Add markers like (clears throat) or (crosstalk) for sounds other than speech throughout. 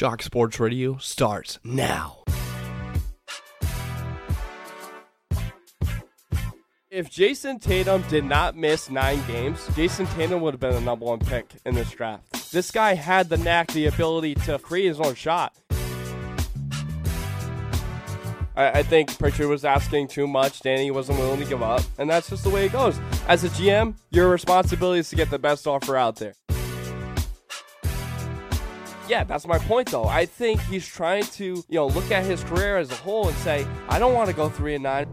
Shark Sports Radio starts now. If Jayson Tatum did not miss nine games, Jayson Tatum would have been the number one pick in this draft. This guy had the knack, the ability to create his own shot. I think Pritchard was asking too much. Danny wasn't willing to give up, and that's just the way it goes. As a GM, your responsibility is to get the best offer out there yeah, that's my point though. I think he's trying to, you know, look at his career as a whole and say, I don't want to go three and nine.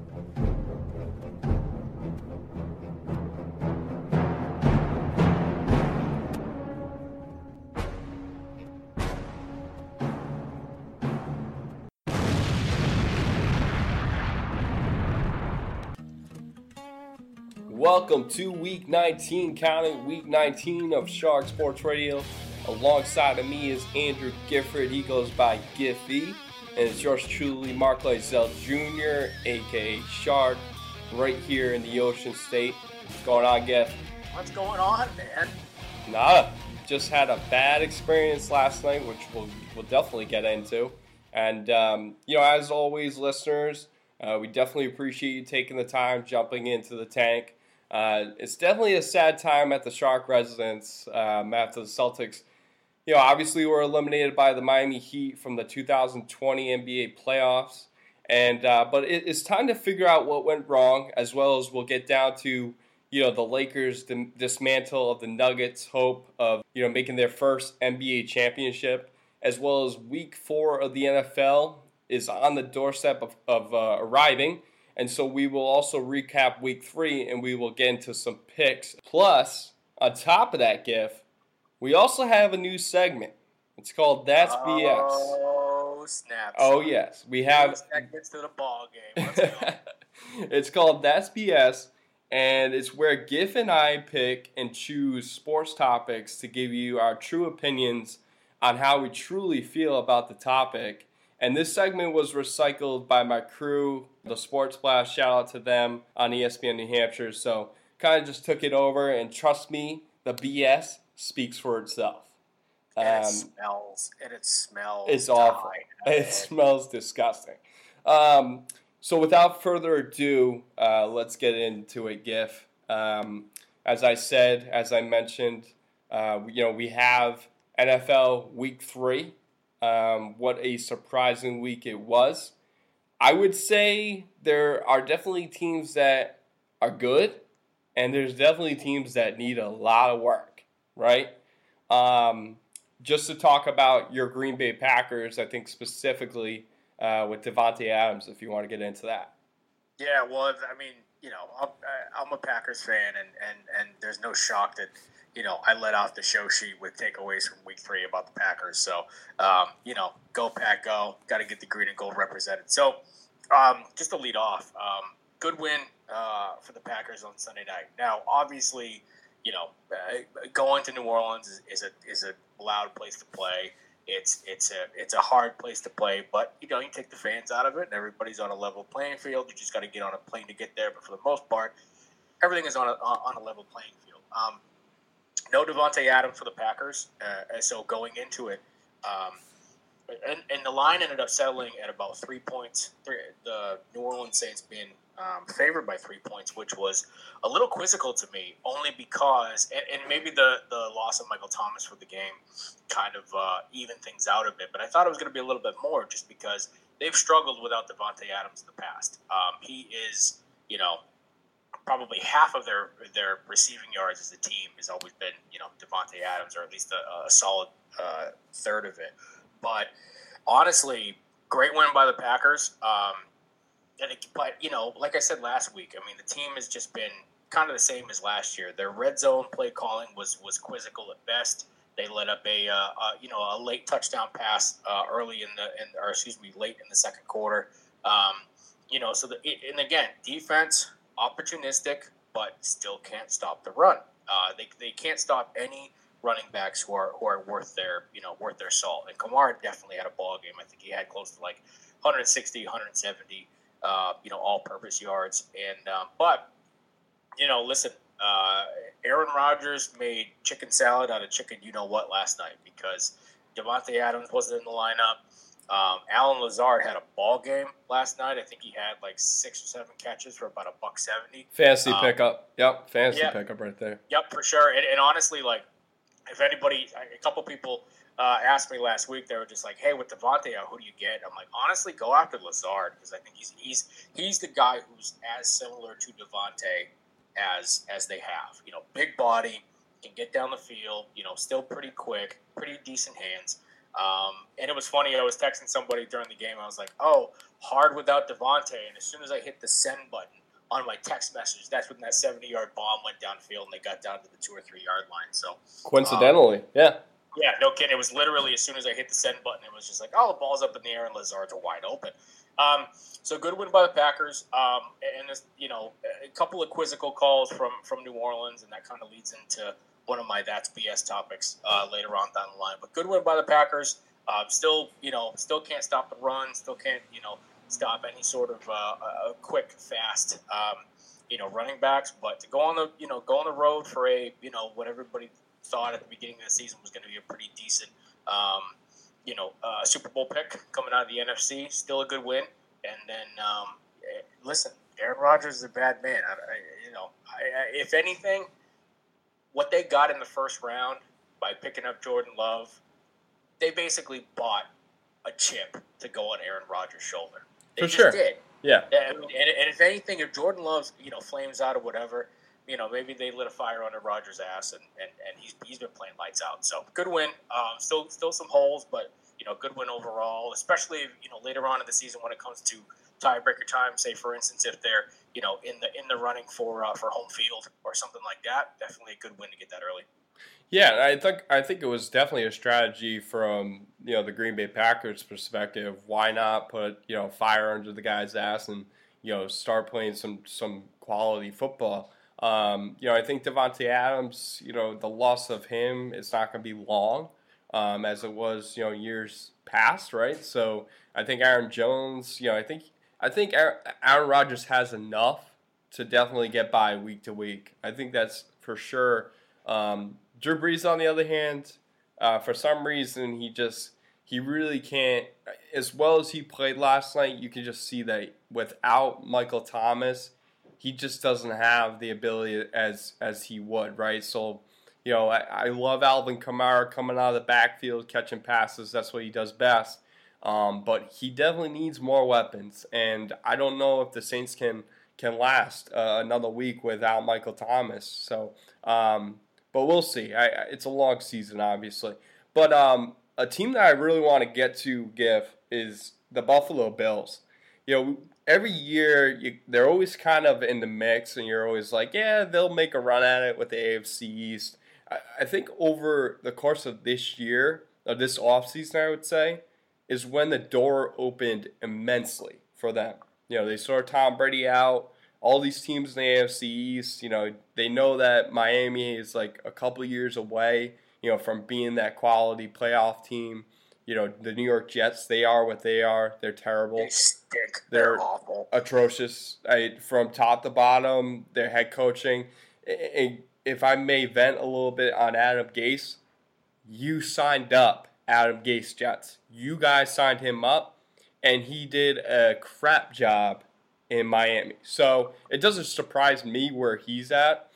Welcome to week 19, counting week 19 of Shark Sports Radio. Alongside of me is Andrew Gifford. He goes by Giffy. And it's yours truly, Mark Lysell Jr., aka Shark, right here in the Ocean State. What's going on, Giff? What's going on, man? Nada. Just had a bad experience last night, which we'll, we'll definitely get into. And, um, you know, as always, listeners, uh, we definitely appreciate you taking the time, jumping into the tank. Uh, it's definitely a sad time at the Shark residence um, after the Celtics you know, obviously we're eliminated by the Miami Heat from the 2020 NBA playoffs, and uh, but it, it's time to figure out what went wrong, as well as we'll get down to you know the Lakers dismantle of the Nuggets' hope of you know making their first NBA championship, as well as Week Four of the NFL is on the doorstep of, of uh, arriving. And so we will also recap week three and we will get into some picks. Plus, on top of that, Giff, we also have a new segment. It's called That's BS. Oh snap! Oh yes, we have segments to the ball game. (laughs) it's called That's BS, and it's where Giff and I pick and choose sports topics to give you our true opinions on how we truly feel about the topic. And this segment was recycled by my crew, the Sports Blast. Shout out to them on ESPN New Hampshire. So kind of just took it over, and trust me, the BS speaks for itself. And um, it smells. And it smells. It's awful. (laughs) It smells disgusting. Um, so without further ado, uh, let's get into it. Giff. Um, as I said, as I mentioned, uh, you know we have NFL Week Three. Um, what a surprising week it was. I would say there are definitely teams that are good, and there's definitely teams that need a lot of work right? Um, just to talk about your Green Bay Packers, I think specifically uh, with Davante Adams, if you want to get into that. Yeah, well, I mean, you know, I'm, I'm a Packers fan, and, and, and there's no shock that you know, I let off the show sheet with takeaways from week three about the Packers. So, um, you know, go Pack, go. Got to get the green and gold represented. So, um, just to lead off, um, good win uh, for the Packers on Sunday night. Now, obviously, you know, uh, going to New Orleans is, is, a is a loud place to play. It's it's a it's a hard place to play, but you know you take the fans out of it, and everybody's on a level playing field. You just got to get on a plane to get there. But for the most part, everything is on a on a level playing field. Um, no Davante Adams for the Packers, uh, so going into it, um, and, and the line ended up settling at about three points. Three, the New Orleans Saints being um, favored by three points, which was a little quizzical to me, only because, and, and, maybe the, the loss of Michael Thomas for the game kind of uh, evened things out a bit, but I thought it was going to be a little bit more just because they've struggled without Davante Adams in the past. Um, he is, you know, probably half of their their receiving yards as a team has always been, you know, Davante Adams, or at least a, a solid uh, third of it. But honestly, great win by the Packers. Um, but you know, like I said last week, I mean, the team has just been kind of the same as last year. Their red zone play calling was was quizzical at best. They let up a, uh, uh, you know a late touchdown pass uh, early in the in, or excuse me late in the second quarter. Um, you know, so the, and again, defense opportunistic, but still can't stop the run. Uh, they, they can't stop any running backs who are who are worth their you know worth their salt. And Kamara definitely had a ball game. I think he had close to like 160, 170 uh, you know, all-purpose yards. And um, but you know, listen, uh, Aaron Rodgers made chicken salad out of chicken, you know what, last night because Davante Adams wasn't in the lineup. Um, Allen Lazard had a ball game last night. I think he had like six or seven catches for about a buck seventy. Fantasy um, pickup. Yep, fantasy yep. pickup right there. Yep, for sure. And, and honestly, like if anybody, a couple people uh, asked me last week, they were just like, "Hey, with Davante who do you get?" I'm like, honestly, go after Lazard because I think he's he's he's the guy who's as similar to Davante as as they have. You know, big body, can get down the field. You know, still pretty quick, pretty decent hands. Um, and it was funny. I was texting somebody during the game. I was like, "Oh, hard without Davante." And as soon as I hit the send button on my text message, that's when that seventy-yard bomb went downfield, and they got down to the two or three-yard line. So coincidentally, um, yeah, yeah, no kidding. It was literally as soon as I hit the send button, it was just like, "Oh, the ball's up in the air, and Lazard's are wide open." Um, so good win by the Packers, um, and you know, a couple of quizzical calls from from New Orleans, and that kind of leads into one of my that's BS topics uh, later on down the line. But good win by the Packers. Uh, still, you know, still can't stop the run. Still can't, you know, stop any sort of uh, quick, fast, um, you know, running backs. But to go on the, you know, go on the road for a, you know, what everybody thought at the beginning of the season was going to be a pretty decent, um, you know, uh, Super Bowl pick coming out of the NFC. Still a good win. And then, um, eh, listen, Aaron Rodgers is a bad man. I, I, you know, I, if anything, what they got in the first round by picking up Jordan Love, they basically bought a chip to go on Aaron Rodgers' shoulder. They For sure. Did. Yeah. And, and, and, if anything, if Jordan Love's you know flames out or whatever, you know maybe they lit a fire under Rodgers' ass, and, and, and he's he's been playing lights out. So good win. Um, still still some holes, but you know good win overall. Especially you know later on in the season when it comes to tiebreaker time. Say for instance if they're you know in the in the running for uh, for home field or something like that. Definitely a good win to get that early. Yeah, I think I think it was definitely a strategy from you know the Green Bay Packers perspective. Why not put you know fire under the guy's ass and you know start playing some some quality football? Um, you know, I think Davante Adams, you know, the loss of him is not going to be long, um, as it was, you know, years past, right? So I think Aaron Jones, you know, I think I think Aaron Rodgers has enough to definitely get by week to week. I think that's for sure. Um, Drew Brees, on the other hand, uh, for some reason, he just he really can't. As well as he played last night, you can just see that without Michael Thomas, he just doesn't have the ability as as he would, right? So. You know, I, I love Alvin Kamara coming out of the backfield, catching passes. That's what he does best. Um, but he definitely needs more weapons, and I don't know if the Saints can can last uh, another week without Michael Thomas. So, um, but we'll see. I, it's a long season, obviously. But um, a team that I really want to get to, Giff, is the Buffalo Bills. You know, every year you, they're always kind of in the mix, and you're always like, yeah, they'll make a run at it with the AFC East. I, I think over the course of this year, or this offseason, I would say, is when the door opened immensely for them. You know, they saw Tom Brady out. All these teams in the AFC East, you know, they know that Miami is like a couple years away, you know, from being that quality playoff team. You know, the New York Jets, they are what they are. They're terrible. They stink. They're, They're awful. Atrocious. I, from top to bottom, their head coaching. And If I may vent a little bit on Adam Gase, you signed up Adam Gase Jets. You guys signed him up, and he did a crap job in Miami. So it doesn't surprise me where he's at.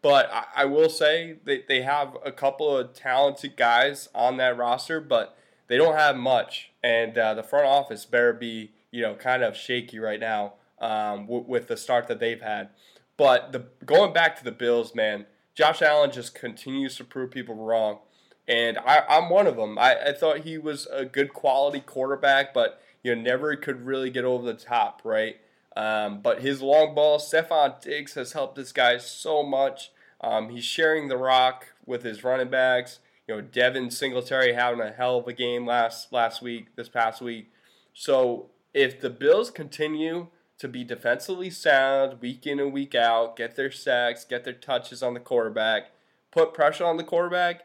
But I, I will say that they have a couple of talented guys on that roster, but they don't have much. And uh, the front office better be, you know, kind of shaky right now um, w- with the start that they've had. But the going back to the Bills, man, Josh Allen just continues to prove people wrong and I, am one of them. I, I thought he was a good quality quarterback, but you know never could really get over the top, right? Um, but his long ball, Stefon Diggs has helped this guy so much. Um, he's sharing the rock with his running backs. You know, Devin Singletary having a hell of a game last last week, this past week. So if the Bills continue to be defensively sound week in and week out, get their sacks, get their touches on the quarterback, put pressure on the quarterback,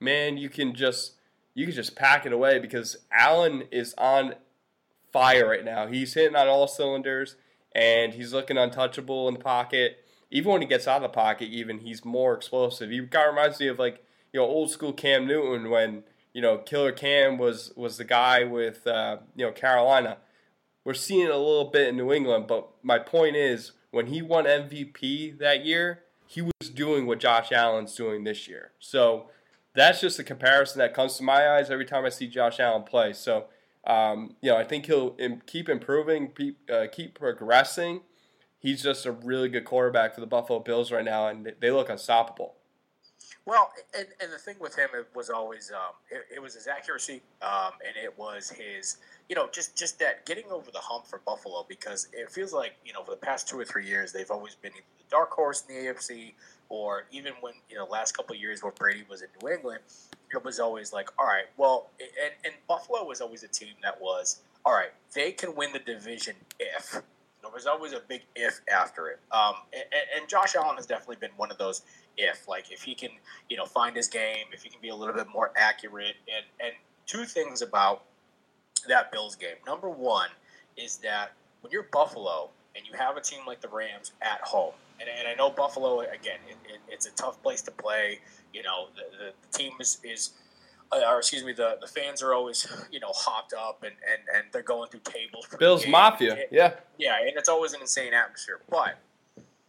man, you can just you can just pack it away because Allen is on fire right now. He's hitting on all cylinders and he's looking untouchable in the pocket. Even when he gets out of the pocket, even he's more explosive. He kind of reminds me of like you know old school Cam Newton when you know, Killer Cam was was the guy with uh, you know Carolina. We're seeing a little bit in New England, but my point is when he won MVP that year, he was doing what Josh Allen's doing this year. So that's just a comparison that comes to my eyes every time I see Josh Allen play. So um, you know, I think he'll keep improving, uh, keep progressing. He's just a really good quarterback for the Buffalo Bills right now, and they look unstoppable. Well, and, and the thing with him it was always um, it, it, was his accuracy, um, and it was his you know just just that getting over the hump for Buffalo because it feels like you know for the past two or three years they've always been the dark horse in the AFC or even when you know last couple years where Brady was in New England, it was always like all right, well, and, and Buffalo was always a team that was all right, they can win the division if there was always a big if after it. Um, and, and, Josh Allen has definitely been one of those if. Like if he can, you know, find his game, if he can be a little bit more accurate. And and two things about that Bills game. Number one is that when you're Buffalo and you have a team like the Rams at home, and, and I know Buffalo again, it, it, it's a tough place to play. You know, the, the, the team is is uh, or excuse me, the, the fans are always, you know, hopped up and, and, and they're going through tables. Bills Mafia, yeah. Yeah, and it's always an insane atmosphere. But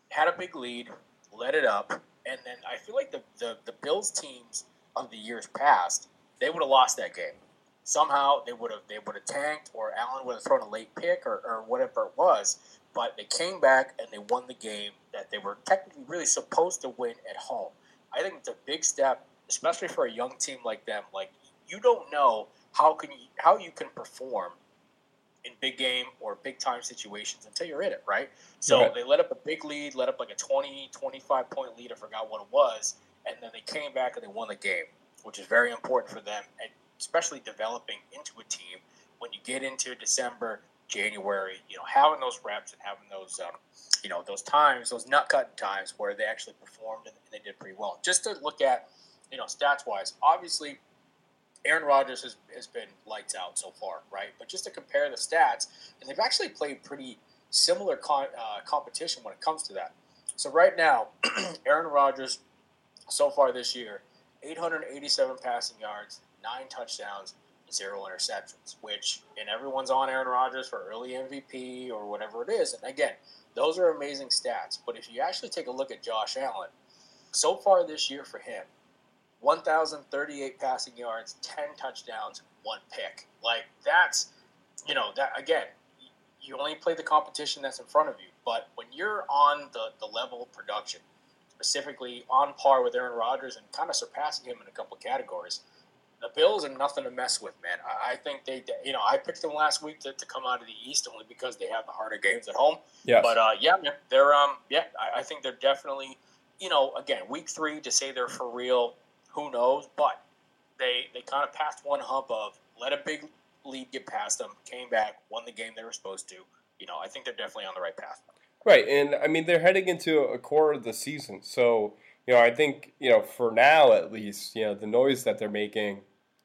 had a big lead, let it up, and then I feel like the, the, the Bills teams of the years past, they would have lost that game. Somehow they would have they would have tanked, or Allen would have thrown a late pick, or, or whatever it was. But they came back and they won the game that they were technically really supposed to win at home. I think it's a big step especially for a young team like them. Like you don't know how can you, how you can perform in big game or big time situations until you're in it, right? So right. they let up a big lead, let up like a 20, 25 point lead. I forgot what it was, and then they came back and they won the game, which is very important for them, and especially developing into a team when you get into December, January. You know, having those reps and having those. Um, you know those times, those nut cutting times where they actually performed and they did pretty well. Just to look at you know, stats wise, obviously Aaron Rodgers has, has been lights out so far, right? But just to compare the stats, and they've actually played pretty similar con, uh, competition when it comes to that. So right now, (clears throat) Aaron Rodgers, so far this year, 887 passing yards, nine touchdowns, zero interceptions. Which, and everyone's on Aaron Rodgers for early MVP or whatever it is. And again, those are amazing stats. But if you actually take a look at Josh Allen, so far this year for him, 1,038 passing yards, 10 touchdowns, one pick. Like that's, you know, that again, you only play the competition that's in front of you. But when you're on the, the level of production, specifically on par with Aaron Rodgers and kind of surpassing him in a couple categories, the Bills are nothing to mess with, man. I, I think they, you know, I picked them last week to, to come out of the East only because they have the harder games at home. Yeah. But uh, yeah, they're um, yeah, I, I think they're definitely, you know, again, week three to say they're for real who knows? But they they kind of passed one hump of let a big lead get past them, came back, won the game they were supposed to. You know, I think they're definitely on the right path. Right, and I mean they're heading into a quarter of the season, so you know I think you know for now at least you know the noise that they're making,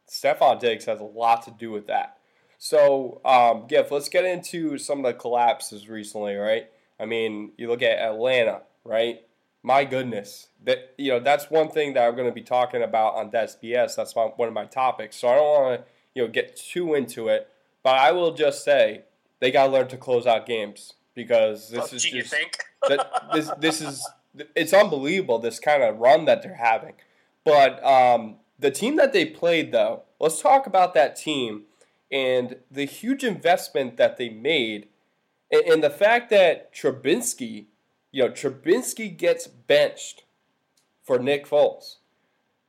Stefon Diggs has a lot to do with that. So, um, Giff, let's get into some of the collapses recently, right? I mean, you look at Atlanta, right? My goodness, that you know that's one thing that I'm going to be talking about on That's BS. That's my, one of my topics. So I don't want to you know get too into it, but I will just say they got to learn to close out games because this oh, is just (laughs) that, this this is it's unbelievable this kind of run that they're having. But um, the team that they played though, let's talk about that team and the huge investment that they made, and, and the fact that Trubisky you know, Trubisky gets benched for Nick Foles.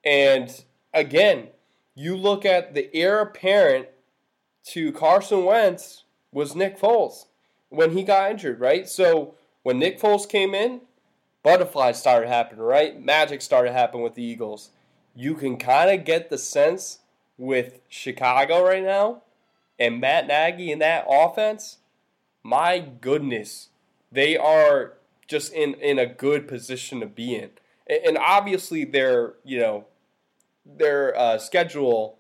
And again, you look at the heir apparent to Carson Wentz was Nick Foles when he got injured, right? So when Nick Foles came in, butterflies started happening, right? Magic started happening with the Eagles. You can kind of get the sense with Chicago right now and Matt Nagy in that offense. My goodness, they are just in in a good position to be in. And obviously, their you know their uh, schedule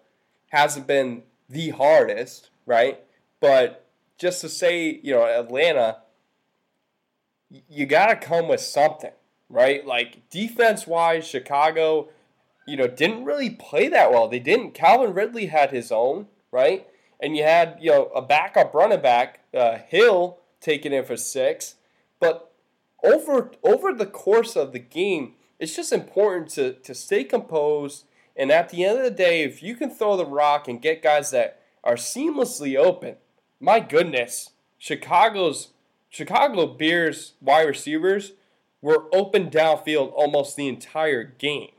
hasn't been the hardest, right? But just to say, you know, Atlanta, you got to come with something, right? Like defense wise, Chicago you know, didn't really play that well. They didn't. Calvin Ridley had his own, right? And you had, you know, a backup running back, uh, Hill, taking in for six. But over over the course of the game, it's just important to, to stay composed. And at the end of the day, if you can throw the rock and get guys that are seamlessly open, my goodness, Chicago's Chicago Bears wide receivers were open downfield almost the entire game.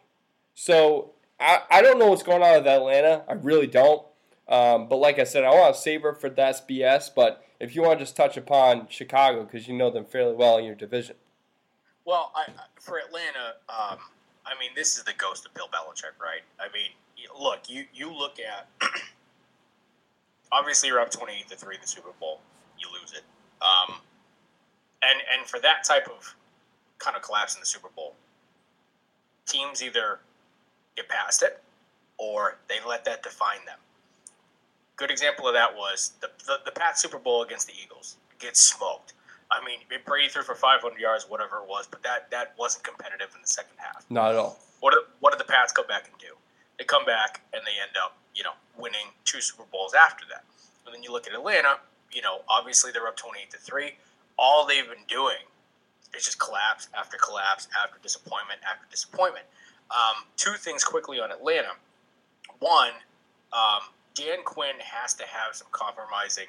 So I, I don't know what's going on with Atlanta. I really don't. Um, but like I said, I want to save it for the SBS. But if you want to just touch upon Chicago, because you know them fairly well in your division. Well, I, for Atlanta, um, I mean, this is the ghost of Bill Belichick, right? I mean, look, you, you look at (clears throat) obviously you're up twenty eight to three in the Super Bowl, you lose it, um, and and for that type of kind of collapse in the Super Bowl, teams either get past it or they let that define them. Good example of that was the the, the Pat Super Bowl against the Eagles gets smoked. I mean, Brady threw for 500 yards, whatever it was, but that that wasn't competitive in the second half. Not at all. What did, what did the Pats go back and do? They come back and they end up, you know, winning two Super Bowls after that. And then you look at Atlanta, you know, obviously they're up 28 to 3. All they've been doing is just collapse after collapse after disappointment after disappointment. Um, two things quickly on Atlanta. One, um, Dan Quinn has to have some compromising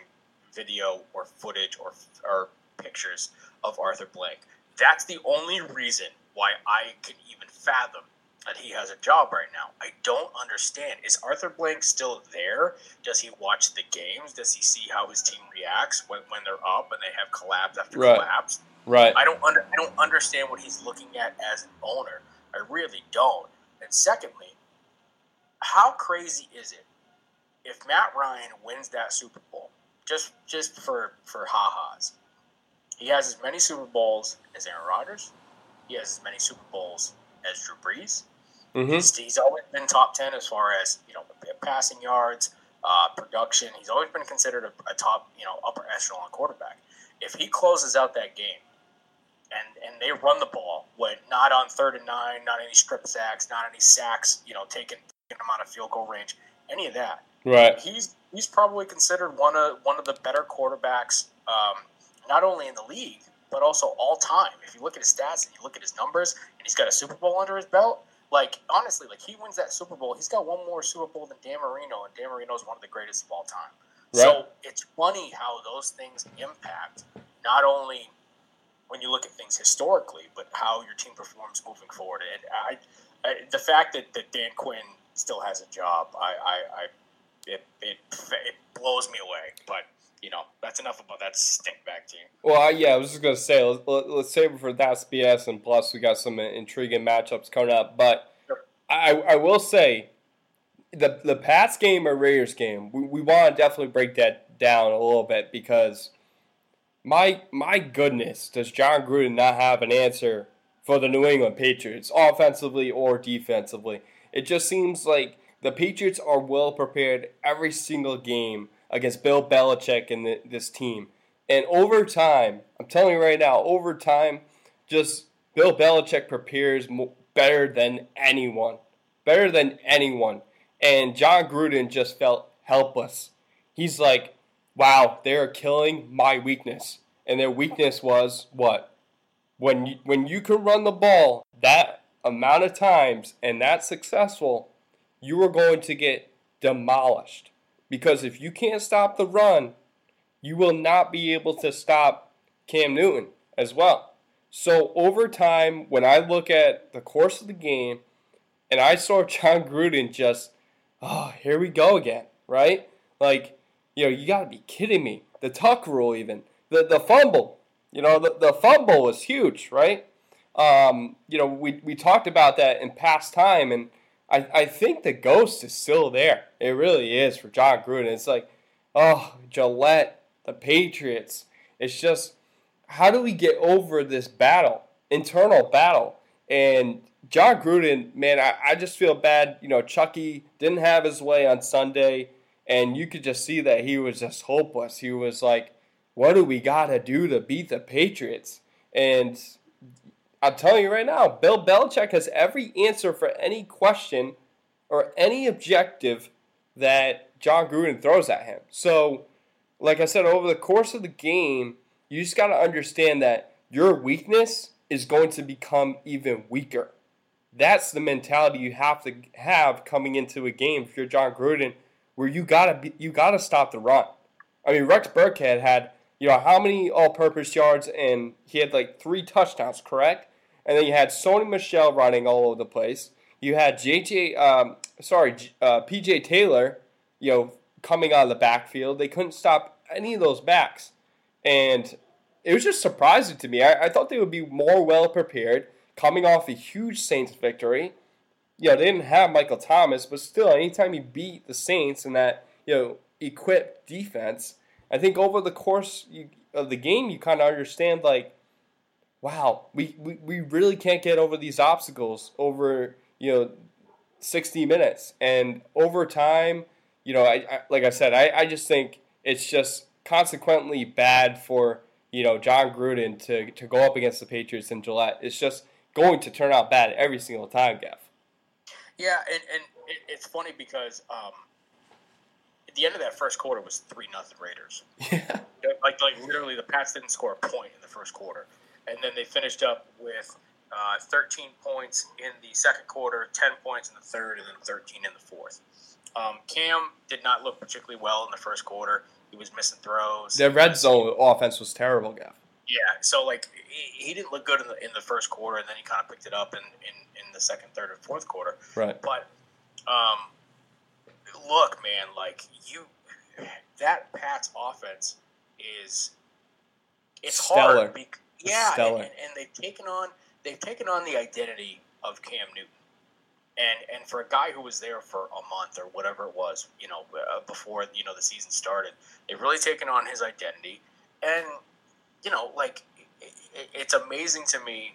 video or footage or, or pictures of Arthur Blank. That's the only reason why I can even fathom that he has a job right now. I don't understand. Is Arthur Blank still there? Does he watch the games? Does he see how his team reacts when, when they're up and they have collapse after right. collapse? Right. I don't under, I don't understand what he's looking at as an owner. I really don't. And secondly, how crazy is it if Matt Ryan wins that Super Bowl just just for for ha-has? He has as many Super Bowls as Aaron Rodgers. He has as many Super Bowls as Drew Brees. Mm-hmm. He's, he's, always been top ten as far as you know passing yards, uh, production. He's always been considered a, a, top you know upper echelon quarterback. If he closes out that game, and and they run the ball when not on third and nine, not any strip sacks, not any sacks, you know, taking, taking him out of field goal range, any of that. Right. He's he's probably considered one of one of the better quarterbacks, um, not only in the league but also all time. If you look at his stats and you look at his numbers, and he's got a Super Bowl under his belt, like honestly, like he wins that Super Bowl, he's got one more Super Bowl than Dan Marino, and Dan Marino is one of the greatest of all time. Right. So it's funny how those things impact not only when you look at things historically, but how your team performs moving forward. And I, I the fact that, that Dan Quinn still has a job, I, I, I it, it, it blows me away. But you know, that's enough about that stinkback team. Well, yeah, I was just gonna say let's, let's save it for that BS, and plus we got some intriguing matchups coming up. But sure. I, I will say, the the Pats game or Raiders game, we, we want to definitely break that down a little bit because my my goodness, does Jon Gruden not have an answer for the New England Patriots, offensively or defensively? It just seems like the Patriots are well prepared every single game against Bill Belichick and the, this team. And over time, I'm telling you right now, over time, just Bill Belichick prepares better than anyone. Better than anyone. And Jon Gruden just felt helpless. He's like, wow, they're killing my weakness. And their weakness was what? When you, when you can run the ball that amount of times and that's successful, you are going to get demolished. Because if you can't stop the run, you will not be able to stop Cam Newton as well. So over time, when I look at the course of the game, and I saw (laughs) Jon Gruden just, oh, here we go again, right? Like, you know, you got to be kidding me. The tuck rule, even the the fumble, you know, the, the fumble was huge, right? Um, you know, we we talked about that in past time, and I, I think the ghost is still there. It really is for Jon Gruden. It's like, oh, Gillette, the Patriots. It's just, how do we get over this battle, internal battle? And Jon Gruden, man, I, I just feel bad. You know, Chucky didn't have his way on Sunday, and you could just see that he was just hopeless. He was like, what do we got to do to beat the Patriots? And I'm telling you right now, Bill Belichick has every answer for any question or any objective that Jon Gruden throws at him. So, like I said, over the course of the game, you just got to understand that your weakness is going to become even weaker. That's the mentality you have to have coming into a game if you're Jon Gruden, where you gotta be, you gotta stop the run. I mean, Rex Burkhead had you know how many all-purpose yards and he had like three touchdowns, correct? And then you had Sony Michel running all over the place. You had JJ, um, sorry, uh, PJ Taylor, you know, coming out of the backfield. They couldn't stop any of those backs, and it was just surprising to me. I, I thought they would be more well prepared, coming off a huge Saints victory. You know, they didn't have Michael Thomas, but still, anytime you beat the Saints in that you know equipped defense, I think over the course of the game, you kind of understand like, wow, we, we, we really can't get over these obstacles over you know 60 minutes and over time. You know, I, I like I said, I, I just think it's just consequently bad for you know Jon Gruden to, to go up against the Patriots in Gillette. It's just going to turn out bad every single time, Gav. Yeah, and, and it, it's funny because um, at the end of that first quarter was three nothing Raiders. (laughs) Yeah. Like like literally the Pats didn't score a point in the first quarter, and then they finished up with uh, 13 points in the second quarter, 10 points in the third, and then 13 in the fourth. Um, Cam did not look particularly well in the first quarter. He was missing throws. The red zone offense was terrible, Gav. Yeah, so like he, he, didn't look good in the in the first quarter, and then he kind of picked it up in, in, in the second, third, and fourth quarter. Right. But um, look, man, like you, that Pats offense is it's Stellar. hard. Be, yeah, and, and, and they've taken on they've taken on the identity of Cam Newton. And and for a guy who was there for a month or whatever it was, you know, uh, before you know the season started, they've really taken on his identity, and you know, like it, it, it's amazing to me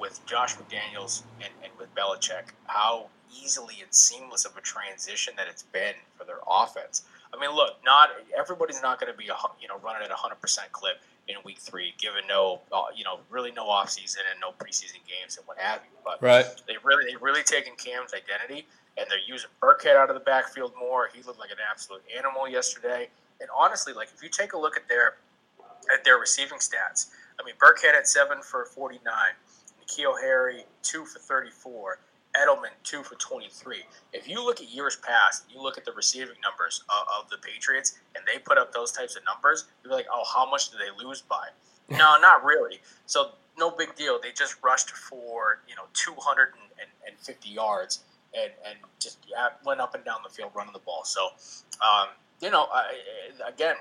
with Josh McDaniels and, and with Belichick how easily and seamless of a transition that it's been for their offense. I mean, look, not everybody's not going to be a, you know running at a hundred percent clip in week three, given no, uh, you know, really no offseason and no preseason games and what have you. But right. they really, they really taken Cam's identity and they're using Burkhead out of the backfield more. He looked like an absolute animal yesterday. And honestly, like if you take a look at their at their receiving stats, I mean, Burkhead at seven for forty nine, N'Keal Harry two for thirty four. Edelman two for 23. If you look at years past, you look at the receiving numbers of, of, the Patriots, and they put up those types of numbers, you're like, oh, how much did they lose by? (laughs) no, not really. So no big deal. They just rushed for you know 250 yards and and just yeah, went up and down the field running the ball. So um, you know, I, again,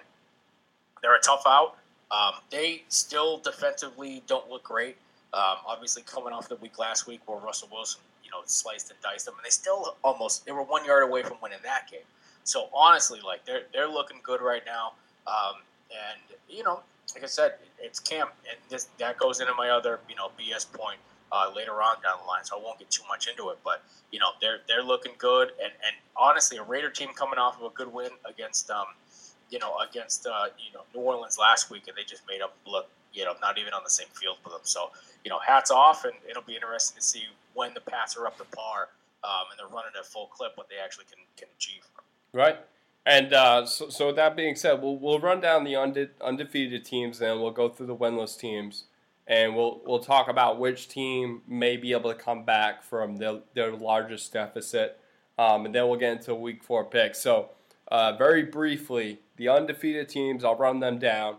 they're a tough out. Um, they still defensively don't look great. Um, obviously, coming off the week last week where Russell Wilson you know sliced and diced them, and they still almost they were one yard away from winning that game. So honestly, like they're they're looking good right now, um, and you know, like I said, it's camp, and this that goes into my other you know BS point uh, later on down the line. So I won't get too much into it, but you know they're they're looking good, and and honestly, a Raider team coming off of a good win against um, you know against uh, you know New Orleans last week, and they just made up look you know not even on the same field with them. So you know hats off, and it'll be interesting to see when the Pats are up to par um, and they're running at full clip, what they actually can, can achieve. Right. And uh, so, so, that being said, we'll, we'll run down the unde- undefeated teams, and we'll go through the winless teams, and we'll we'll talk about which team may be able to come back from the, their largest deficit, um, and then we'll get into week four picks. So, uh, very briefly, the undefeated teams, I'll run them down: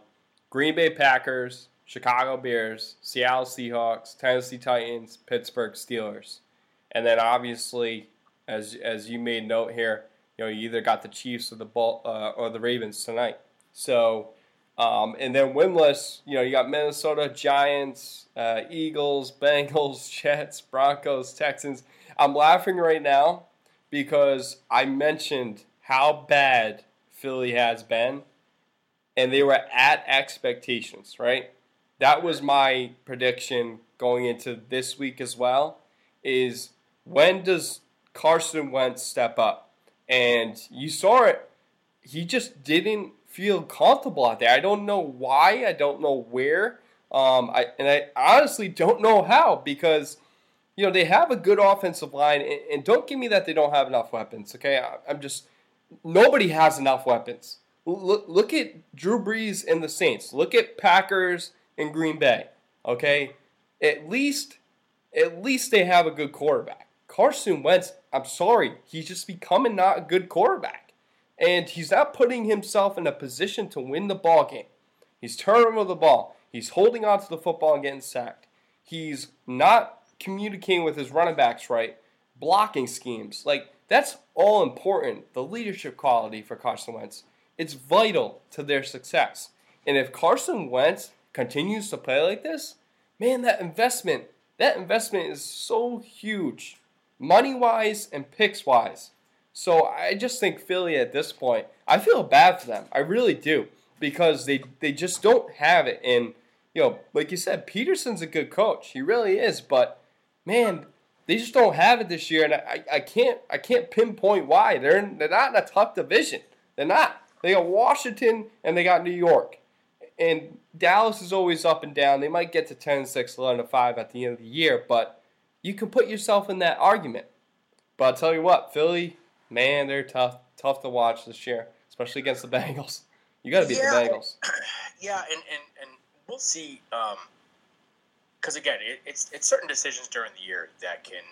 Green Bay Packers, Chicago Bears, Seattle Seahawks, Tennessee Titans, Pittsburgh Steelers. And then obviously, as as you made note here, you know you either got the Chiefs or the uh, or the Ravens tonight. So, um, and then winless, you know you got Minnesota Giants, uh, Eagles, (laughs) Bengals, Jets, Broncos, Texans. I'm laughing right now because I mentioned how bad Philly has been, and they were at expectations, right? That was my prediction going into this week as well. Is when does Carson Wentz step up? And you saw it. He just didn't feel comfortable out there. I don't know why. I don't know where. Um, I and I honestly don't know how because you know they have a good offensive line, and, and don't give me that they don't have enough weapons. Okay, I, I'm just nobody has enough weapons. Look, look at Drew Brees and the Saints. Look at Packers and Green Bay. Okay, at least at least they have a good quarterback. Carson Wentz, I'm sorry, he's just becoming not a good quarterback. And he's not putting himself in a position to win the ball game. He's turning over the ball. He's holding on to the football and getting sacked. He's not communicating with his running backs right, blocking schemes. Like, that's all important. The leadership quality for Carson Wentz. It's vital to their success. And if Carson Wentz continues to play like this, man, that investment, that investment is so huge, money wise and picks wise. So I just think Philly at this point, I feel bad for them. I really do because they they just don't have it. And you know, like you said, Pederson's a good coach. He really is. But man, they just don't have it this year, and I, I can't I can't pinpoint why. They're in, they're not in a tough division. They're not. They got Washington and they got New York. And Dallas is always up and down. They might get to 10 6, 11 5 at the end of the year, but you can put yourself in that argument. But I'll tell you what, Philly, man, they're tough tough to watch this year, especially against the (laughs) Bengals. You got to beat yeah, the Bengals. (clears throat) Yeah, and, and, and we'll see. Because um, again, it, it's it's certain decisions during the year that can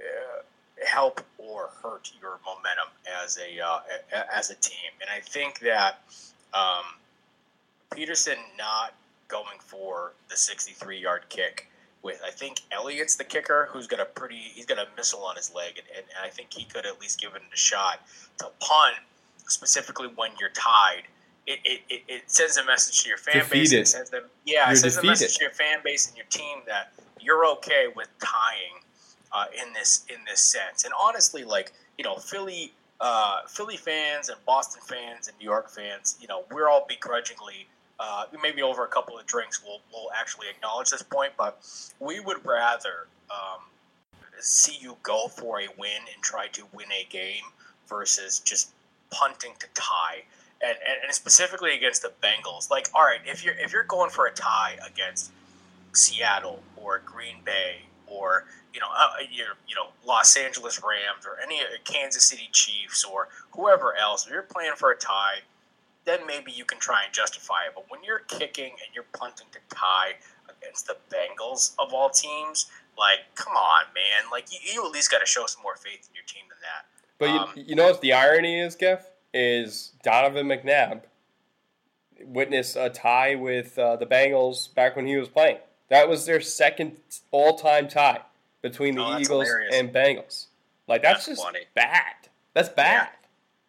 uh, help or hurt your momentum as a uh, as a team. And I think that um, Pederson not going for the 63 yard kick with I think Elliott's the kicker who's got a pretty he's got a missile on his leg and, and I think he could at least give it a shot to punt specifically when you're tied. It, it, it, it sends a message to your fan Defeated. base. It sends them, yeah, You're it sends defeated. a message to your fan base and your team that you're okay with tying uh, in this in this sense. And honestly, like you know, Philly uh, Philly fans and Boston fans and New York fans, you know, we're all begrudgingly. Uh, maybe over a couple of drinks, we'll, we'll actually acknowledge this point, but we would rather um, see you go for a win and try to win a game versus just punting to tie. And, and, and specifically against the Bengals, like, all right, if you're if you're going for a tie against Seattle or Green Bay or you know uh, you know Los Angeles Rams or any Kansas City Chiefs or whoever else, if you're playing for a tie, then maybe you can try and justify it. But when you're kicking and you're punting to tie against the Bengals of all teams, like come on, man, like you, you at least got to show some more faith in your team than that. But Um, you, you know what the irony is, Geff? Is Donovan McNabb witnessed a tie with uh, the Bengals back when he was playing. That was their second all-time tie between the Oh, Eagles hilarious. and Bengals. Like that's, That's just funny. bad. That's bad.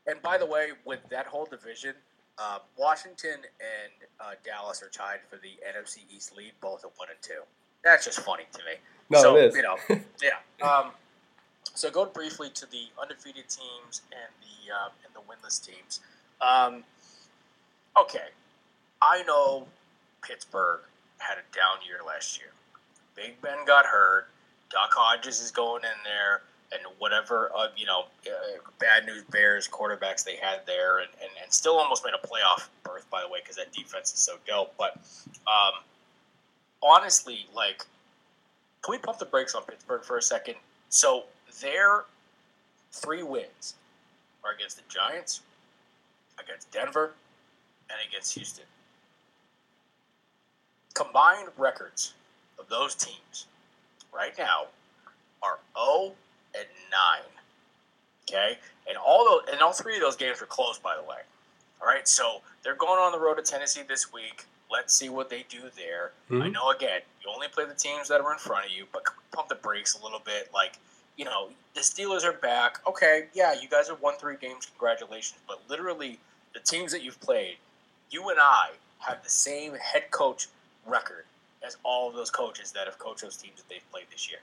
And by the way, with that whole division, uh, Washington and uh, Dallas are tied for the NFC East lead, both at one and two. That's just funny to me. No, so, it is. You know, (laughs) yeah. Um, so go briefly to the undefeated teams and the uh, and the winless teams. Um, okay, I know Pittsburgh had a down year last year. Big Ben got hurt. Duck Hodges is going in there, and whatever uh, you know, uh, bad news Bears quarterbacks they had there, and, and, and still almost made a playoff berth by the way because that defense is so dope. But um, honestly, like, can we pump the brakes on Pittsburgh for a second? So their three wins are against the Giants, against Denver, and against Houston. Combined records of those teams right now are 0 and 9. Okay? And all those, and all three of those games were close, by the way. All right, so they're going on the road to Tennessee this week. Let's see what they do there. I Mhm. know, again, you only play the teams that are in front of you, but pump the brakes a little bit. Like, you know, the Steelers are back. Okay, yeah, you guys have won three games. Congratulations. But literally, the teams that you've played, you and I have the same head coach record as all of those coaches that have coached those teams that they've played this year.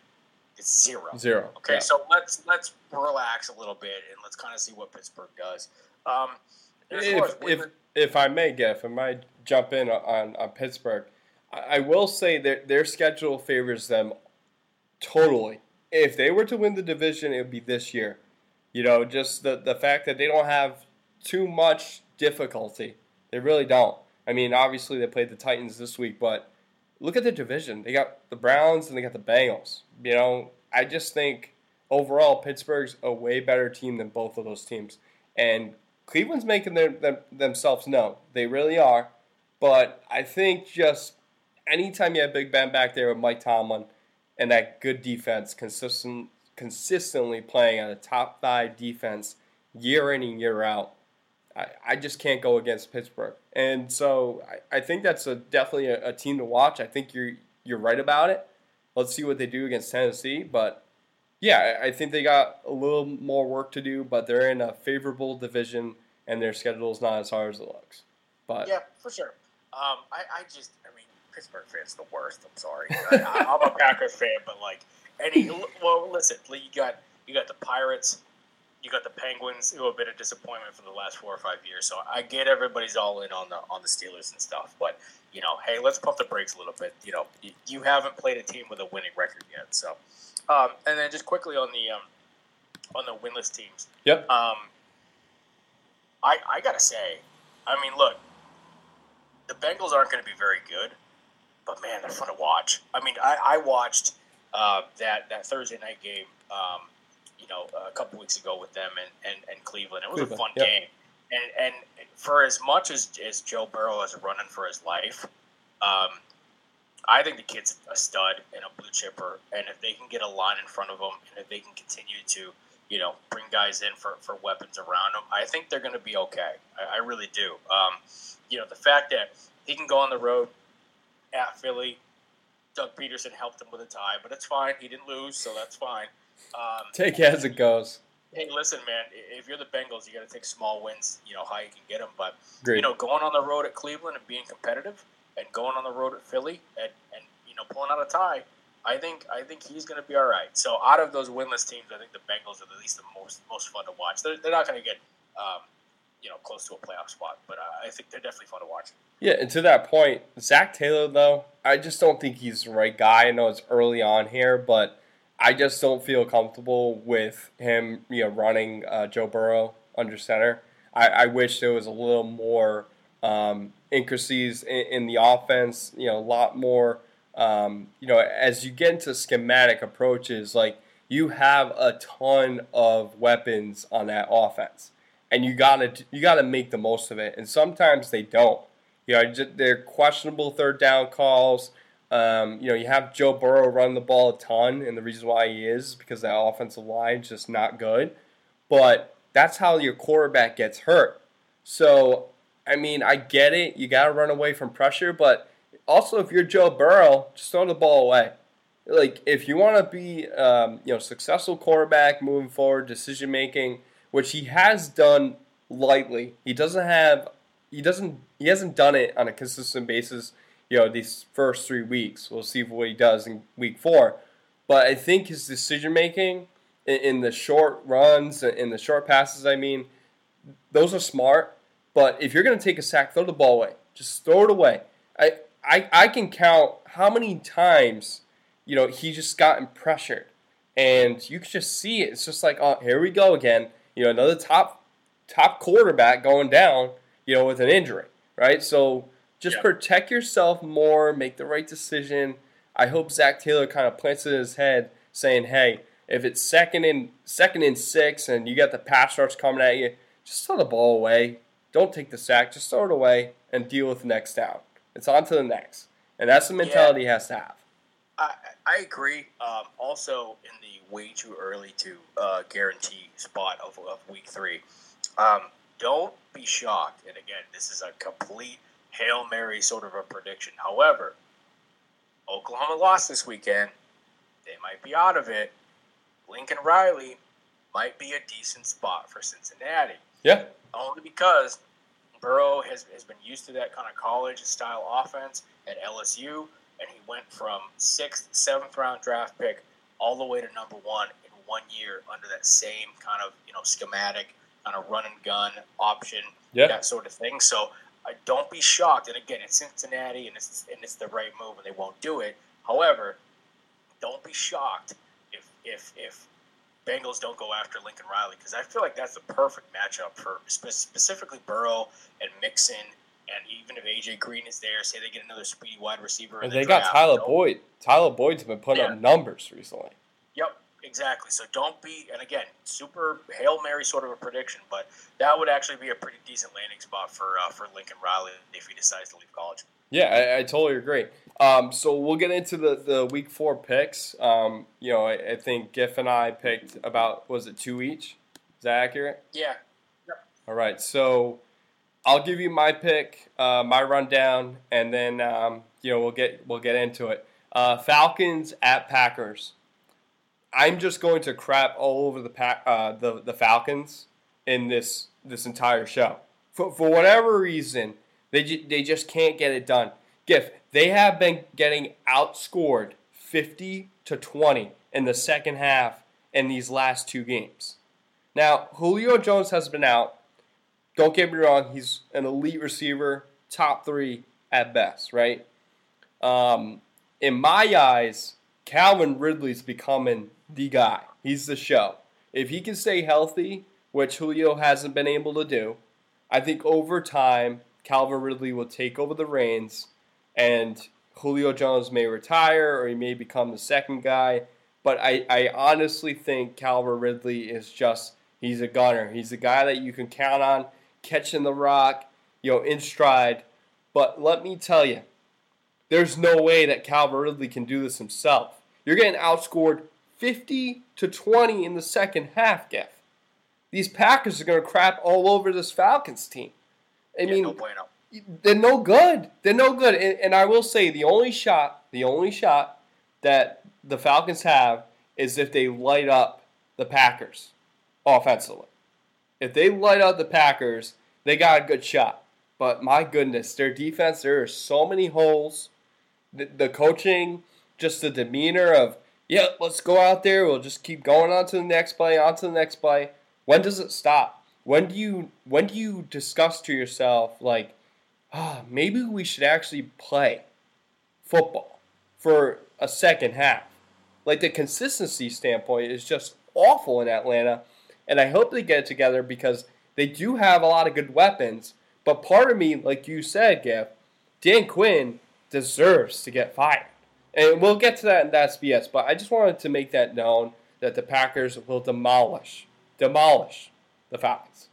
It's zero. Zero. Okay, Yeah. so let's let's relax a little bit and let's kind of see what Pittsburgh does. Um, and as far as if, if if I may, Geff, I might jump in on, on Pittsburgh. I, I will say that their schedule favors them totally. If they were to win the division, it would be this year. You know, just the, the fact that they don't have too much difficulty. They really don't. I mean, obviously they played the Titans this week, but look at the division. They got the Browns and they got the Bengals. You know, I just think overall Pittsburgh's a way better team than both of those teams. And Cleveland's making their, them, themselves known. They really are. But I think just anytime you have Big Ben back there with Mike Tomlin and that good defense, consistent, consistently playing at a top five defense year in and year out, I, I just can't go against Pittsburgh. And so I, I think that's a, definitely a, a team to watch. I think you're you're right about it. Let's see what they do against Tennessee. But yeah, I think they got a little more work to do, but they're in a favorable division and their schedule is not as hard as it looks. But yeah, for sure. Um, I, I just, I mean, Pittsburgh fans the worst. I'm sorry. I, I'm a Packers (laughs) fan, but like any, well, listen, you got you got the Pirates, you got the Penguins, who have been a disappointment for the last four or five years. So I get everybody's all in on the on the Steelers and stuff, but you know, hey, let's pump the brakes a little bit. You know, you, you haven't played a team with a winning record yet, so. Um, and then just quickly on the um, on the winless teams. Yep. Um, I I gotta say, I mean, look, the Bengals aren't going to be very good, but man, they're fun to watch. I mean, I, I watched uh, that that Thursday night game, um, you know, a couple weeks ago with them and, and, and Cleveland. It was Cleveland, a fun yep. game, and and for as much as, as Joe Burrow is running for his life, um, I think the kid's a stud and a blue chipper, and if they can get a line in front of him, and if they can continue to, you know, bring guys in for, for weapons around them, I think they're going to be okay. I, I really do. Um, you know, the fact that he can go on the road at Philly, Doug Pederson helped him with a tie, but it's fine. He didn't lose, so that's fine. Um, take it as it goes. Hey, listen, man. If you're the Bengals, you got to take small wins. You know how you can get them, but Great. you know, going on the road at Cleveland and being competitive and going on the road at Philly and, and you know pulling out a tie, I think I think he's going to be all right. So out of those winless teams, I think the Bengals are at least the most most fun to watch. They're, they're not going to get um, you know close to a playoff spot, but uh, I think they're definitely fun to watch. Yeah, and to that point, Zac Taylor though, I just don't think he's the right guy. I know it's early on here, but I just don't feel comfortable with him, you know, running uh, Joe Burrow under center. I, I wish there was a little more um, intricacies in, in, the offense. You know, a lot more. Um, you know, as you get into schematic approaches, like you have a ton of weapons on that offense, and you gotta you gotta make the most of it. And sometimes they don't. You know, they're questionable third down calls. Um, you know, you have Joe Burrow run the ball a ton, and the reason why he is because that offensive line is just not good. But that's how your quarterback gets hurt. So I mean, I get it. You got to run away from pressure, but also if you're Joe Burrow, just throw the ball away. Like if you want to be, um, you know, successful quarterback moving forward, decision making, which he has done lightly. He doesn't have, he doesn't, he hasn't done it on a consistent basis. You know, these first three weeks. We'll see what he does in week four. But I think his decision making in, in the short runs, in the short passes, I mean, those are smart but if you're going to take a sack, throw the ball away. Just throw it away. I, I, I can count how many times, you know, he just gotten pressured. And you can just see it. It's just like, oh, here we go again. You know, another top top quarterback going down, you know, with an injury, right? So just protect yourself more, make the right decision. I hope Zac Taylor kind of plants it in his head saying, hey, if it's second in second in six and you got the pass rush coming at you, just throw the ball away. Don't take the sack. Just throw it away and deal with the next down. It's on to the next. And that's the mentality yeah. he has to have. I, I agree. Um, also, in the way too early to uh, guarantee spot of, of week three, um, don't be shocked. And again, this is a complete Hail Mary sort of a prediction. However, Oklahoma lost this weekend. They might be out of it. Lincoln Riley might be a decent spot for Cincinnati. Yeah only because Burrow has, has been used to that kind of college style offense at LSU, and he went from sixth, seventh round draft pick all the way to number one in one year under that same kind of you know schematic, kind of run and gun option, yeah. that sort of thing. So don't be shocked. And again, it's Cincinnati, and it's and it's the right move, and they won't do it. However, don't be shocked if if if Bengals don't go after Lincoln Riley because I feel like that's the perfect matchup for spe- specifically Burrow and Mixon And even if AJ Green is there, say they get another speedy wide receiver, and they got Tyler Boyd. Tyler Boyd's been putting yeah. up numbers recently. Yep, exactly. So don't be, and again, super hail mary sort of a prediction, but that would actually be a pretty decent landing spot for uh, for Lincoln Riley if he decides to leave college. Yeah, I, I totally agree. Um, so we'll get into the, the week four picks. Um, you know, I, I, think Giff and I picked about was it two each? Is that accurate? Yeah. Yep. All right. So I'll give you my pick, uh, my rundown, and then um, you know we'll get we'll get into it. Uh, Falcons at Packers. I'm just going to crap all over the pack, uh, the the Falcons in this this entire show. For for whatever reason, they ju- they just can't get it done. Giff, they have been getting outscored 50 to 20 in the second half in these last two games. Now, Julio Jones has been out. Don't get me wrong, he's an elite receiver, top three at best, right? Um, in my eyes, Calvin Ridley's becoming the guy. He's the show. If he can stay healthy, which Julio hasn't been able to do, I think over time, Calvin Ridley will take over the reins and Julio Jones may retire or he may become the second guy. But I, I honestly think Calvin Ridley is just, he's a gunner. He's a guy that you can count on catching the rock, you know, in stride. But let me tell you, there's no way that Calvin Ridley can do this himself. You're getting outscored 50 to 20 in the second half, Giff. These Packers are going to crap all over this Falcons team. I yeah, mean, no bueno they're no good. They're no good. And, and, I will say the only shot, the only shot that the Falcons have is if they light up the Packers offensively. If they light up the Packers, they got a good shot. But my goodness, their defense, there are so many holes. The, the coaching, just the demeanor of, yeah, let's go out there. We'll just keep going on to the next play, on to the next play. When does it stop? When do you when do you discuss to yourself like, ah, maybe we should actually play football for a second half. Like the consistency standpoint is just awful in Atlanta, and I hope they get it together because they do have a lot of good weapons. But part of me, like you said, Gav, Dan Quinn deserves to get fired. And we'll get to that in that's BS, but I just wanted to make that known that the Packers will demolish, demolish the Falcons.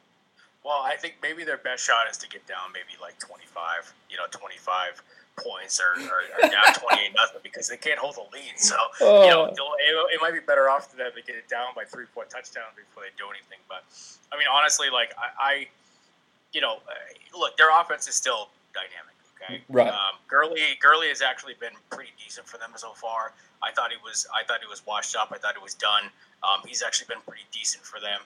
Well, I think maybe their best shot is to get down maybe like 25, you know, 25 points or, or, or down (laughs) 28 nothing because they can't hold the lead. So, oh. you know, it, it, might be better off for them to get it down by three point touchdowns before they do anything. But, I mean, honestly, like, I, I you know, uh, look, their offense is still dynamic. Okay. Right. Um, Gurley, Gurley has actually been pretty decent for them so far. I thought he was, I thought he was washed up. I thought he was done. Um, he's actually been pretty decent for them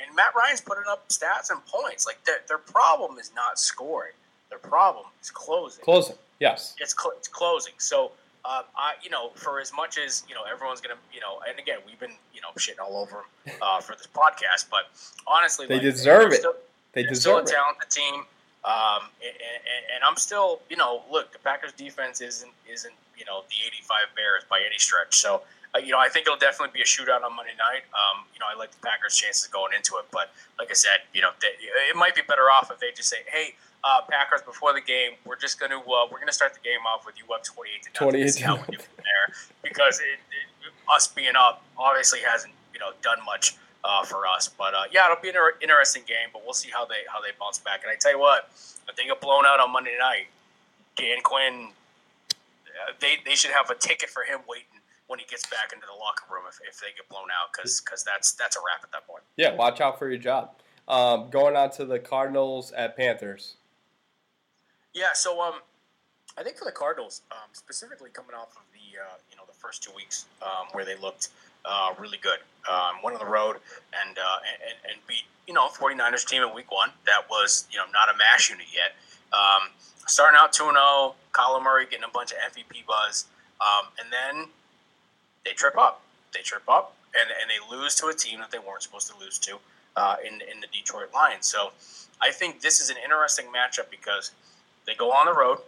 and Matt Ryan's putting up stats and points. Like their, their problem is not scoring. Their problem is closing. Closing, yes. It's cl- it's closing. So uh, I, you know, for as much as you know, everyone's gonna, you know, and again, we've been, you know, shitting all over them uh, for this podcast, but honestly, they like, deserve it. Still, they deserve it. still a talented team. Um, and, and, and, I'm still, you know, look, the Packers defense isn't isn't you know the '85 Bears by any stretch. So uh, you know, I think it'll definitely be a shootout on Monday night. Um, you know, I like the Packers' chances going into it, but like I said, you know, they, it might be better off if they just say, "Hey, uh, Packers, before the game, we're just going to uh, we're going to start the game off with you up twenty eight to twenty eight. How we do from there because it, it, us being up obviously hasn't you know done much uh, for us. But uh, yeah, it'll be an interesting game, but we'll see how they how they bounce back. And I tell you what, if they get blown out on Monday night, Dan Quinn, uh, they they should have a ticket for him waiting when he gets back into the locker room if, if they get blown out because because that's that's a wrap at that point. Yeah, watch out for your job. Um, going on to the Cardinals at Panthers. Yeah, so um, I think for the Cardinals, um, specifically coming off of the uh, you know the first two weeks um, where they looked uh, really good, um, went on the road and, uh, and and beat you know 49ers team in week one. That was you know not a mash unit yet. Um, starting out 2 0, Kyler Murray getting a bunch of MVP buzz. Um, and then they trip up. They trip up and, and they lose to a team that they weren't supposed to lose to uh, in, in the Detroit Lions. So I think this is an interesting matchup because they go on the road,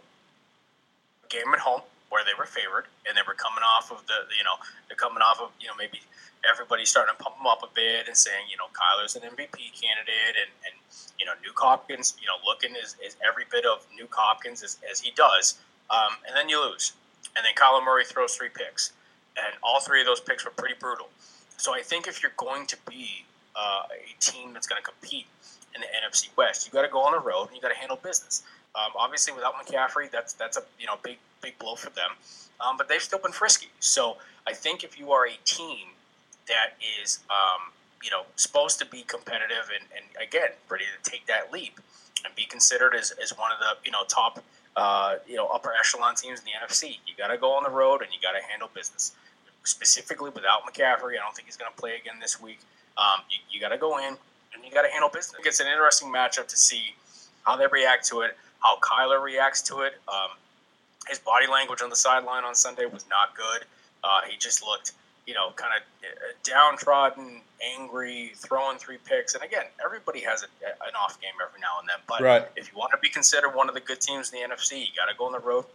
game at home, where they were favored and they were coming off of the, you know, they're coming off of, you know, maybe everybody's starting to pump them up a bit and saying, you know, Kyler's an MVP candidate and, and you know, Nuk Hopkins, you know, looking is, as every bit of Nuk Hopkins as, as he does. Um, and then you lose. And then Kyler Murray throws three picks. And all three of those picks were pretty brutal. So I think if you're going to be uh, a team that's going to compete in the NFC West, you got to go on the road and you got to handle business. Um, obviously, without McCaffrey, that's that's a you know big big blow for them. Um, but they've still been frisky. So I think if you are a team that is um, you know supposed to be competitive and, and again ready to take that leap and be considered as, as one of the you know top uh, you know upper echelon teams in the NFC, you got to go on the road and you got to handle business. Specifically, without McCaffrey, I don't think he's going to play again this week. Um, you, you got to go in and you got to handle business. It's an interesting matchup to see how they react to it, how Kyler reacts to it. Um, his body language on the sideline on Sunday was not good. Uh, he just looked, you know, kind of uh, downtrodden, angry, throwing three picks. And again, everybody has a, an off game every now and then. But right. if you want to be considered one of the good teams in the NFC, you got to go on the road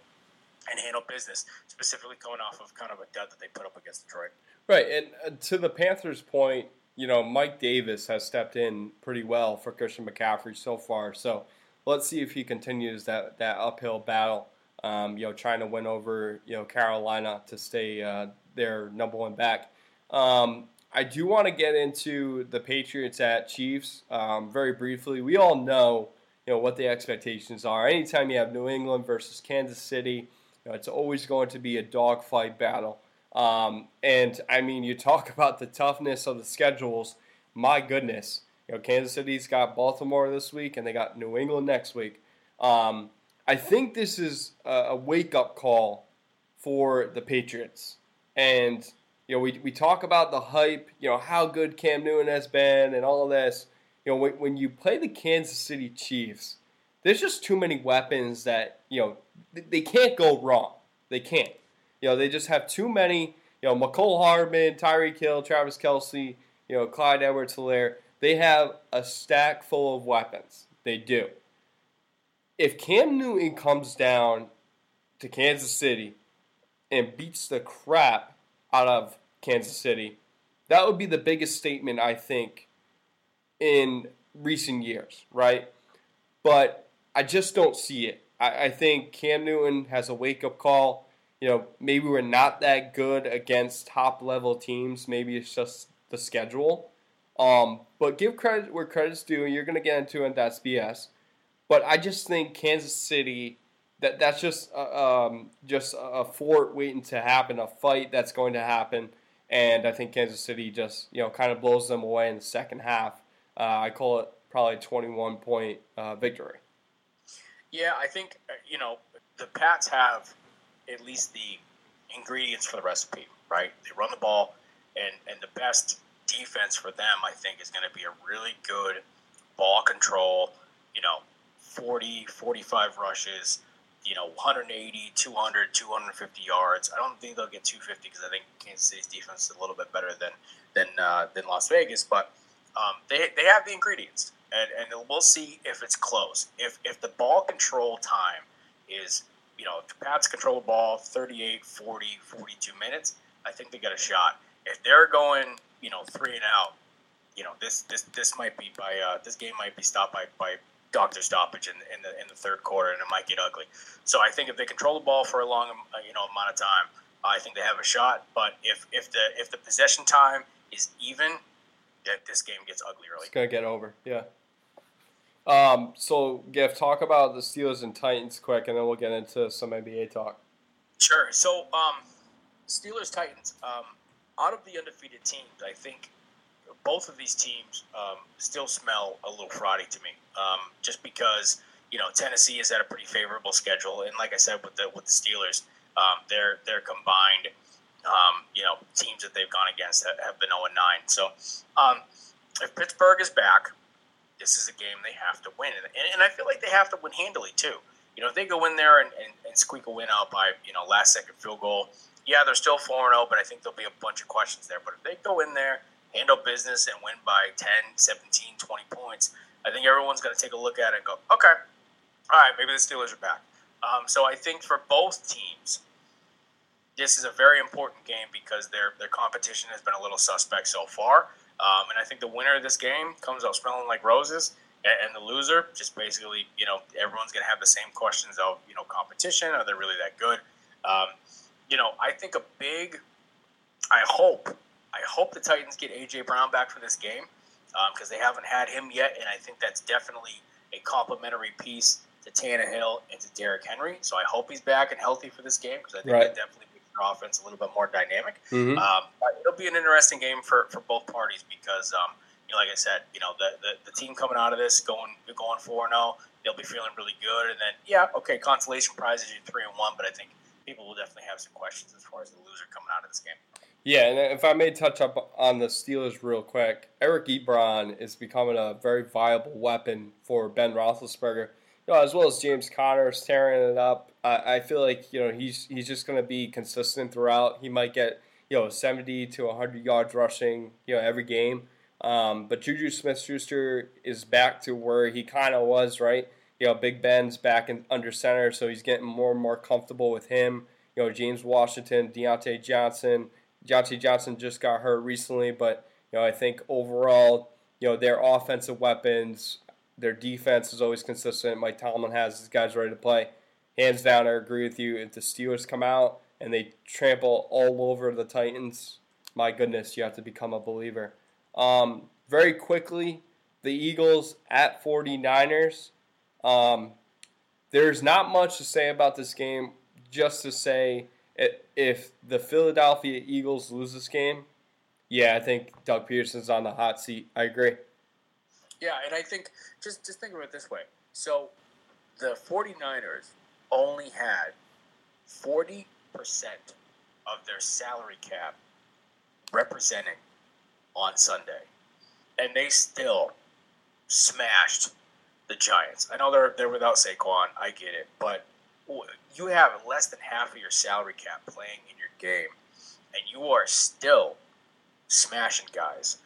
and handle business, specifically coming off of kind of a dud that they put up against Detroit. Right. And uh, to the Panthers' point, you know, Mike Davis has stepped in pretty well for Christian McCaffrey so far. So let's see if he continues that, that uphill battle. Um, you know, trying to win over you know Carolina to stay uh, their number one back. Um, I do want to get into the Patriots at Chiefs um, very briefly. We all know you know what the expectations are. Anytime you have New England versus Kansas City, you know, it's always going to be a dogfight battle. Um, and I mean, you talk (laughs) about the toughness of the schedules. My goodness, you know, Kansas City's got Baltimore this week, and they got New England next week. Um, I think this is a, wake up call for the Patriots. And, you know, we, we talk about the hype, you know, how good Cam Newton has been and all of this. You know, when, when you play the Kansas City Chiefs, there's just too many weapons that, you know, they can't go wrong. They can't. You know, they just have too many. You know, Mecole Hardman, Tyreek Hill, Travis Kelce, you know, Clyde Edwards Helaire. They have a stack full of weapons. They do if Cam Newton comes down to Kansas City and beats the crap out of Kansas City, that would be the biggest statement I think in recent years, right? But I just don't see it. I, I think Cam Newton has a wake up call. You know, maybe we're not that good against top level teams. Maybe it's just the schedule. Um, but give credit where credit's due. You're going to get into it. That's BS. But I just think Kansas City that that's just uh, um, just a fort waiting to happen, a fight that's going to happen, and I think Kansas City just you know kind of blows them away in the second half. Uh, I call it probably a 21 point uh, victory. Yeah, I think uh, you know the Pats have at least the ingredients for the recipe, right? They run the ball, and and the best defense for them, I think, is going to be a really good ball control. You know, 40, 45 rushes, you know, 180, 200, 250 yards. I don't think they'll get 250 because I think Kansas City's defense is a little bit better than than uh, than Las Vegas, but um, they they have the ingredients, and and we'll see if it's close. If if the ball control time is you know, if the Pats control the ball 38, 40, 42 minutes, I think they got a shot. If they're going, you know, three and out, you know, this this this might be by uh, this game might be stopped by by doctor stoppage in, in the in the third quarter, and it might get ugly. So I think if they control the ball for a long uh, you know amount of time, I think they have a shot. But if if the if the possession time is even, that this game gets ugly early. It's gonna get over. Yeah. Um, so, Giff, talk about the Steelers and Titans quick, and then we'll get into some NBA talk. Sure. So, um, Steelers Titans. Um, out of the undefeated teams, I think both of these teams um, still smell a little fraudy to me, um, just because you know Tennessee is at a pretty favorable schedule, and like I said with the with the Steelers, um, their their combined um, you know teams that they've gone against have, have been 0 9. So um, if Pittsburgh is back, this is a game they have to win, and, and, I feel like they have to win handily too. You know, if they go in there and, and, and squeak a win out by you know last second field goal, yeah, they're still 4 0, but I think there'll be a bunch of questions there. But if they go in there handle business and win by 10, 17, 20 points, I think everyone's going to take a look at it and go, okay, all right, maybe the Steelers are back. Um, so I think for both teams, this is a very important game because their their competition has been a little suspect so far. Um, and I think the winner of this game comes out smelling like roses, and, the loser just basically, you know, everyone's going to have the same questions of, you know, competition. Are they really that good? Um, you know, I think a big, I hope, I hope the Titans get AJ Brown back for this game because um, they haven't had him yet, and I think that's definitely a complementary piece to Tannehill and to Derrick Henry. So I hope he's back and healthy for this game because I think right. that definitely makes their offense a little bit more dynamic. Mm-hmm. Um, it'll be an interesting game for, for both parties because, um, you know, like I said, you know, the, the, the team coming out of this going going four zero, oh, they'll be feeling really good, and then yeah, okay, consolation prizes you three and one, but I think people will definitely have some questions as far as the loser coming out of this game. Yeah, and if I may touch up on the Steelers real quick, Eric Ebron is becoming a very viable weapon for Ben Roethlisberger. You know, as well as James Conner is tearing it up. I, I feel like you know he's he's just going to be consistent throughout. He might get you know 70 to 100 yards rushing you know every game. Um, but Juju Smith-Schuster is back to where he kind of was, right? You know, Big Ben's back in under center, so he's getting more and more comfortable with him. You know, James Washington, Diontae Johnson Diontae Johnson just got hurt recently, but you know I think overall, you know their offensive weapons, their defense is always consistent. Mike Tomlin has his guys ready to play. Hands down, I agree with you. If the Steelers come out and they trample all over the Titans, my goodness, you have to become a believer. Um, very quickly, the Eagles at 49ers. Um, there's not much to say about this game, just to say if the Philadelphia Eagles lose this game, yeah, I think Doug Pederson's on the hot seat. I agree. Yeah, and I think just just think of it this way. So the 49ers only had 40% of their salary cap representing on Sunday. And they still smashed the Giants. I know they're they're without Saquon, I get it, but you have less than half of your salary cap playing in your game, and you are still smashing guys.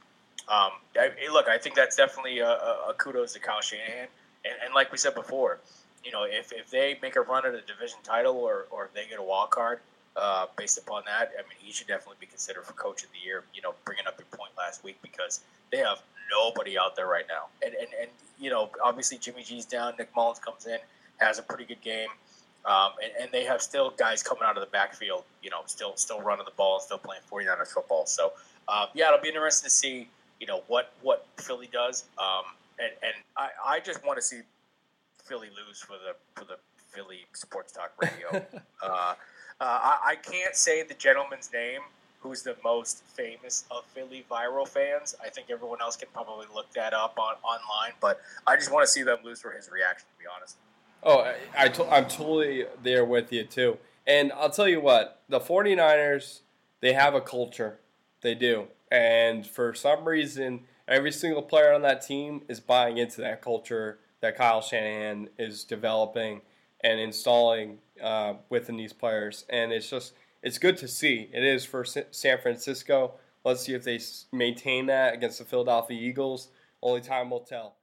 Um, I, look, I think that's definitely a, a, kudos to Kyle Shanahan. And, and, like we said before, you know, if, if they make a run at a division title or, or if they get a wild card uh, based upon that, I mean, he should definitely be considered for coach of the year. You know, bringing up your point last week because they have nobody out there right now. And, and, and you know, obviously Jimmy G's down. Nick Mullens comes in, has a pretty good game. Um, and, and, they have still guys coming out of the backfield, you know, still still running the ball, still playing 49ers football. So, uh, yeah, it'll be interesting to see, you know, what what Philly does. Um, and and I, I just want to see Philly lose for the for the Philly Sports Talk Radio. (laughs) uh, uh, I, I can't say the gentleman's name who's the most famous of Philly viral fans. I think everyone else can probably look that up on online, but I just want to see them lose for his reaction, to be honest. Oh, I, I to, I'm totally there with you too. And I'll tell you what, the 49ers, they have a culture. They do. And for some reason, every single player on that team is buying into that culture that Kyle Shanahan is developing and installing uh, within these players. And it's just, it's good to see. It is for San Francisco. Let's see if they maintain that against the Philadelphia Eagles. Only time will tell.